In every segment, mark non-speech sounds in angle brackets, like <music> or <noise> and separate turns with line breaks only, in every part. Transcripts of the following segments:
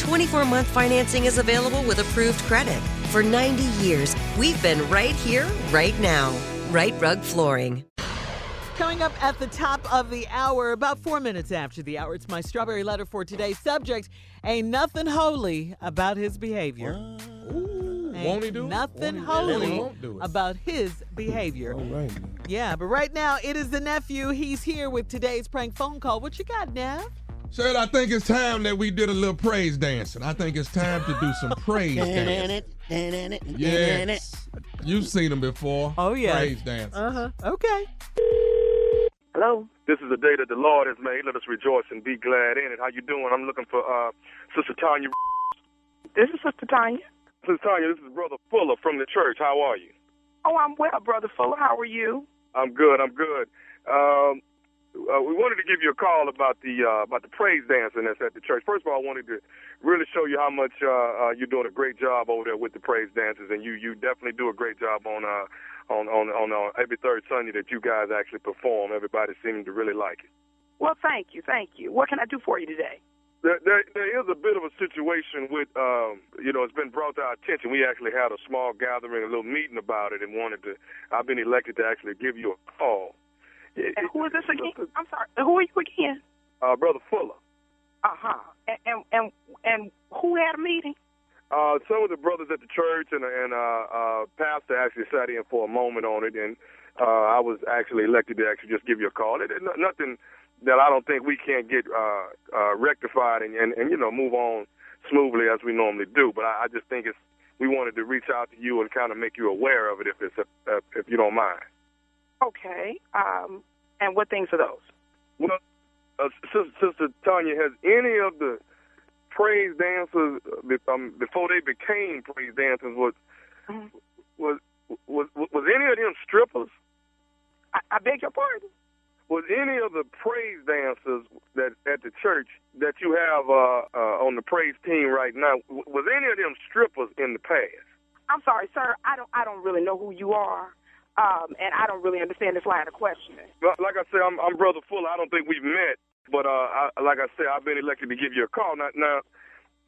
24 month financing is available with approved credit. For 90 years, we've been right here, right now. Rite Rug Flooring.
Coming up at the top of the hour, about four minutes after the hour, it's my strawberry letter for today's subject. Ain't nothing holy about his behavior.
Ooh, won't he do?
Nothing
Won't it?
holy
do
about his behavior.
All right.
Yeah, but right now it is the nephew. He's here with today's prank phone call. What you got, Nev?
Said I think it's time that we did a little praise dancing. I think it's time to do some praise <laughs> dancing. Yes. You've seen them before.
Oh, yeah.
Praise dance.
Uh huh. Okay.
Hello. This is the day that the Lord has made. Let us rejoice and be glad in it. How you doing? I'm looking for uh, Sister Tanya.
This is Sister Tanya.
Sister Tanya, this is Brother Fuller from the church. How are you?
Oh, I'm well, Brother Fuller. How are you?
I'm good. I'm good. Um, uh, we wanted to give you a call about the uh, about the praise dancing that's at the church. First of all, I wanted to really show you how much uh, uh, you're doing a great job over there with the praise dances, and you you definitely do a great job on uh, on on on uh, every third Sunday that you guys actually perform. Everybody seems to really like it.
Well, thank you, thank you. What can I do for you today?
There, there, there is a bit of a situation with, um, you know, it's been brought to our attention. We actually had a small gathering, a little meeting about it, and wanted to. I've been elected to actually give you a call.
Who is this again? I'm sorry. Who are you again?
Uh, Brother Fuller.
Uh huh. And, and and and who had a meeting?
Uh, some of the brothers at the church and and uh, uh, pastor actually sat in for a moment on it, and uh, I was actually elected to actually just give you a call. It, it, nothing that I don't think we can't get uh, uh, rectified and, and and you know move on smoothly as we normally do. But I, I just think it's we wanted to reach out to you and kind of make you aware of it if it's uh, if you don't mind.
Okay. Um. And what things are those?
Well, uh, Sister, Sister Tanya, has any of the praise dancers um, before they became praise dancers was was was was any of them strippers?
I, I beg your pardon.
Was any of the praise dancers that at the church that you have uh, uh, on the praise team right now. Was any of them strippers in the past?
I'm sorry, sir. I don't I don't really know who you are, um, and I don't really understand this line of questioning.
Well, Like I said, I'm, I'm Brother Fuller. I don't think we've met, but uh, I, like I said, I've been elected to give you a call. Now, now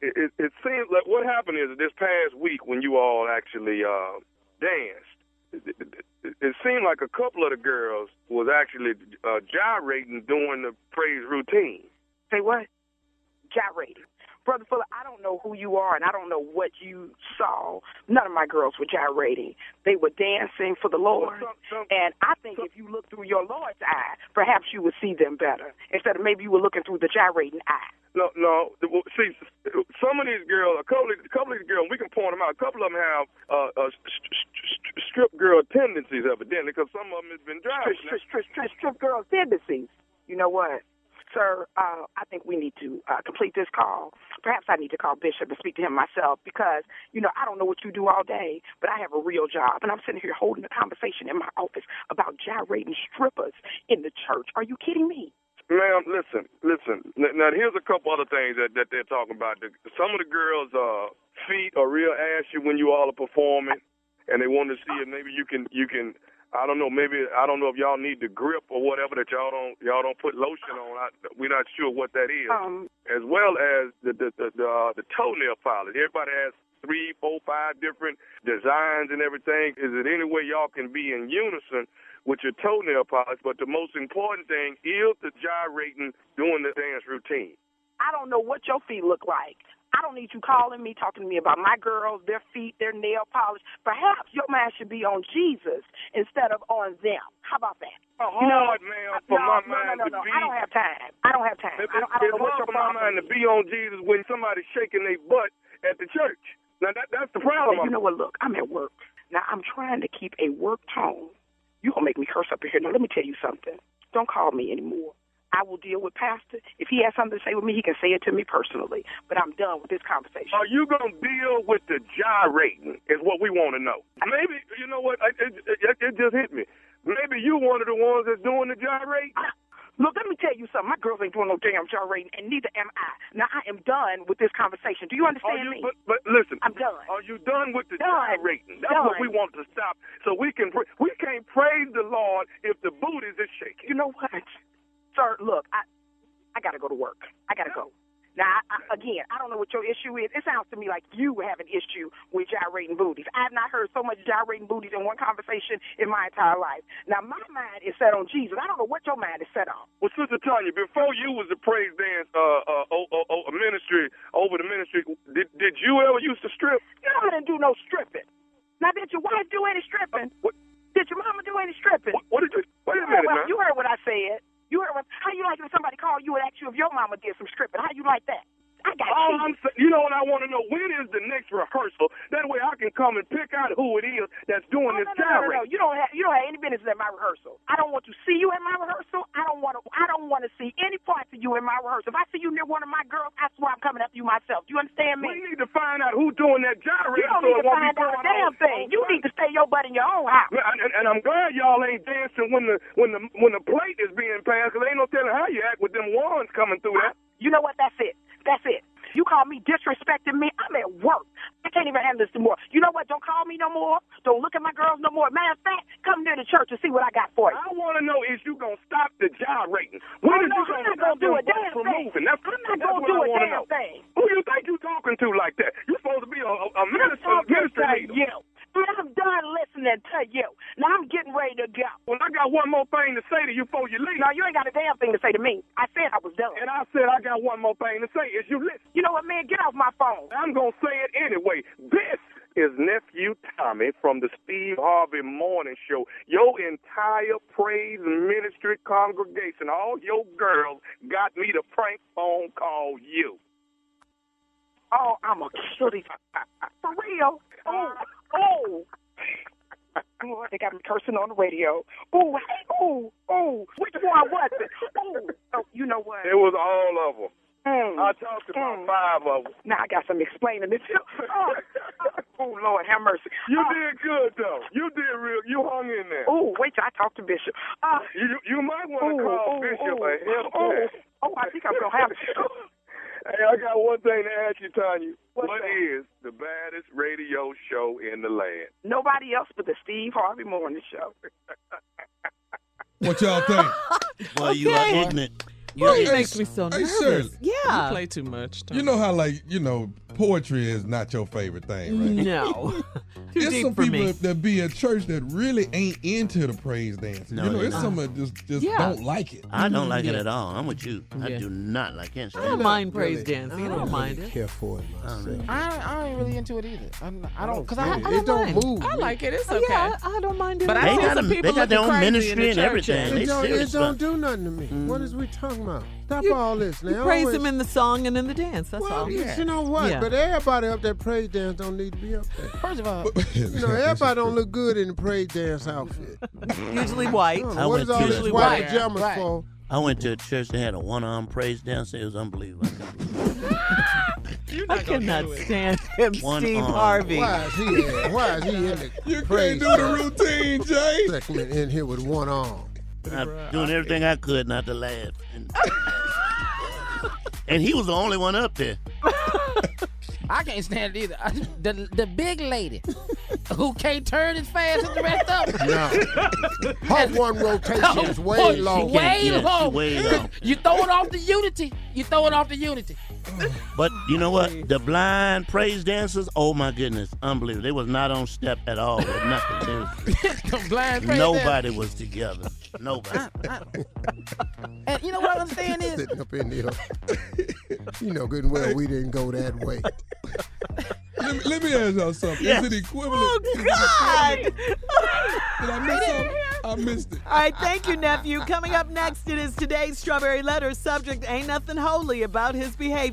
it, it, it seems like what happened is this past week when you all actually uh, danced, it, it, it, it seemed like a couple of the girls was actually uh, gyrating during the praise routine.
Say what? Gyrating. Brother Fuller, I don't know who you are and I don't know what you saw. None of my girls were gyrating. They were dancing for the Lord. And I think if you look through your Lord's eye, perhaps you would see them better. Instead of maybe you were looking through the gyrating eye.
No, no. See, some of these girls, a couple, of, a couple of these girls, we can point them out. A couple of them have uh, uh, st- st- st- strip girl tendencies, evidently, because some of them has been driving.
Strip, strip, strip, strip girls' tendencies. You know what? Sir, uh, I think we need to uh, complete this call. Perhaps I need to call Bishop and speak to him myself because, you know, I don't know what you do all day, but I have a real job. And I'm sitting here holding a conversation in my office about gyrating strippers in the church. Are you kidding me?
Ma'am, listen, listen. Now, here's a couple other things that, that they're talking about. Some of the girls' uh, feet are real ashy when you all are performing, and they want to see if maybe you can, you can. I don't know. Maybe I don't know if y'all need the grip or whatever that y'all don't y'all don't put lotion on. I, we're not sure what that is.
Um,
as well as the the the, the, uh, the toenail polish. Everybody has three, four, five different designs and everything. Is it any way y'all can be in unison with your toenail polish? But the most important thing is the gyrating during the dance routine.
I don't know what your feet look like. I don't need you calling me, talking to me about my girls, their feet, their nail polish. Perhaps your mind should be on Jesus instead of on them. How about that?
You know what, ma'am? Uh, for
no,
my
no,
mind
no,
to
no, no.
be,
I don't have time. I don't have time.
It-
I don't, I don't
it's
know what
hard
your
for my mind to be on Jesus when somebody's shaking their butt at the church. Now that that's the problem.
You know what? Look, I'm at work. Now I'm trying to keep a work tone. You gonna make me curse up in here. Now let me tell you something. Don't call me anymore. I will deal with Pastor. If he has something to say with me, he can say it to me personally. But I'm done with this conversation.
Are you gonna deal with the gyrating? Is what we want to know. Maybe you know what? It, it, it, just hit me. Maybe you one of the ones that's doing the gyrating.
Look, let me tell you something. My girls ain't doing no damn gyrating, and neither am I. Now I am done with this conversation. Do you understand
you,
me?
but, but listen,
I'm done.
Are you done with the
Done.
gyrating? That's what we want to stop. So we can we can't praise the Lord if the booties is shaking.
You know what, sir? Look, I I gotta go to work. I gotta go. Now, I, I, again, I don't know what your issue is. It sounds to me like you have an issue with gyrating booties. I have not heard so much gyrating booties in one conversation in my entire life. Now, my mind is set on Jesus. I don't know what your mind is set on.
Well, Sister Tanya, before you was a praise dance uh, uh, oh, oh, oh, a ministry over the ministry, did did you ever used to strip?
Know, I didn't do no stripping. Now, did your wife do any stripping?
What?
Did your mama do any stripping?
What, what did you? Wait a
Oh,
minute
well,
now.
you heard what I said. You? How you like it if somebody called you and asked you if your mama did some stripping? How you like that? I got
All. I'm saying, you know what I want to know? When is the next rehearsal? That way I can come and pick out who it is that's doing
Oh,
this
no, no, no, no, no. You don't have you don't have any business at my rehearsal. I don't want to see you at my rehearsal. I don't want to I don't want to see any parts of you in my rehearsal. If I see you near one of my girls, I swear I'm coming after you myself. Do you understand me?
We need to find out who's doing that gyrating.
You don't
so
need to find out a damn thing. You need to stay your butt in your own house.
Man, And, and I'm glad y'all ain't dancing when the when the when the plate is being passed, because ain't no telling how you act with them wands coming through that.
You know what? That's it. That's it. You call me disrespecting me. I'm at work. I can't even handle this anymore. You know what? Don't call me no more. Don't look at my girls no more. Matter of fact, come near the church and see what I got for you.
I want to know is you gonna stop the gyrating? When
Oh,
is
no,
you
I'm
gonna
not
stop
gonna do a damn
from
thing.
moving? That's,
I'm not
that's
gonna do
I
a damn
know.
thing.
Who you think you talking to like that? You supposed to be a, a, minister, minister
to
leader.
you. Man, I'm done listening to you. Now I'm getting ready to go.
Well, I got one more thing to say to you before you leave.
Now you ain't got a damn thing to say to me. I said I was done.
And I said I got one more thing to say. Is you listen?
You know what, man? Get off my phone.
I'm gonna say it anyway. This is nephew Tommy from the Steve Harvey Morning Show. Your entire praise ministry congregation, all your girls, got me to prank phone call you.
Oh, I'm a these. <laughs> For real? Oh, oh. They got me cursing on the radio. Ooh, hey, ooh, ooh. Which one was it? Oh, oh you know what?
It was all of them.
Mm.
I talked to about
Mm.
five of them.
Now I got some explaining to do. <laughs> Oh, oh, Lord, have mercy.
You
oh,
did good though. You did real. You hung in there.
Oh, wait till I talk to Bishop. Uh,
You you might want to call
oh,
Bishop
oh,
a help
oh, oh, I think I'm gonna have it. <laughs>
Hey, I got one thing to ask you, Tanya.
What's
What
that?
is the baddest radio show in the land?
Nobody else but the Steve Harvey Morning Show.
What y'all think? <laughs>
Well, you are
Okay.
ignorant.
Well, he makes me so
hey,
nervous.
Shirley.
Yeah.
play too much.
You know how like you know poetry is not your favorite thing, right?
No. <laughs> Too
There's
deep
some
for
people
me.
that be at church that really ain't into the praise dance.
No,
you know,
they're
it's
not.
some that just just
Yeah.
don't like it.
I don't like it at all. I'm with you. I do not like it.
I don't mind praise dancing. I don't mind it.
care for it myself.
I, I ain't really into it either. I'm, I don't, oh, cause
I
I,
don't, it don't
mind.
move.
I like it. It's
Oh,
okay.
Yeah, I, I don't mind it.
But I.
They
see
got,
some people
they got their own ministry and everything. They
It don't, don't do nothing to me. What mm-hmm. is we talking about? Stop
You-
all this now.
You praise
Always-
him in the song and in the dance. That's
well,
all.
yes, you know what?
Yeah.
But everybody up there praise dance don't need to be up there.
First of all, <laughs>
You know, everybody don't look good in the praise dance outfit. <laughs>
Usually white.
Oh, I don't
I
know,
went
all
to
this
the-
white pajamas
right.
for?
I went to a church that had a one-arm praise dance. It was unbelievable. I couldn't believe it. <laughs>
I cannot stand him,
One
Steve
arm.
Harvey.
Why is he in, why is he in the
You can't do the routine, Jay.
segment in here with one arm?
I'm doing everything I could not to laugh. And, and he was the only one up there.
I can't stand it either. I, the the big lady who can't turn as fast as the rest of them.
No. Her one rotation is way long.
Way
Yeah,
long.
way long.
You throw it off the unity. You throw it off the unity. <laughs>
But you know what? The blind praise dancers, oh my goodness, unbelievable. They was not on step at all with nothing. They was- <laughs>
Blind praise
nobody was together. Nobody.
dance. And you know what I understand is
Sitting up in there. <laughs> You know good and well we didn't go that way.
Let me, let me ask y'all something.
Yes.
Oh, is it equivalent?
Oh, God.
equivalent- Did I miss something? I missed it.
All right, thank you, nephew. Coming up next, it is today's Strawberry Letter. Subject Ain't Nothing Holy About His Behavior,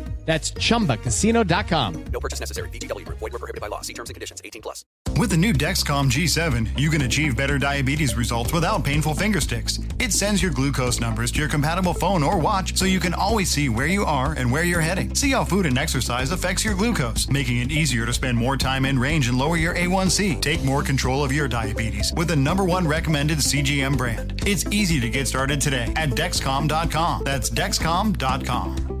That's chumbacasino.com.
No purchase necessary. VGW Group. Void were prohibited by law. See terms and conditions. 18 plus.
With the new Dexcom G7, you can achieve better diabetes results without painful finger sticks. It sends your glucose numbers to your compatible phone or watch so you can always see where you are and where you're heading. See how food and exercise affects your glucose, making it easier to spend more time in range and lower your A1C. Take more control of your diabetes with the number one recommended CGM brand. It's easy to get started today at Dexcom.com. That's Dexcom.com.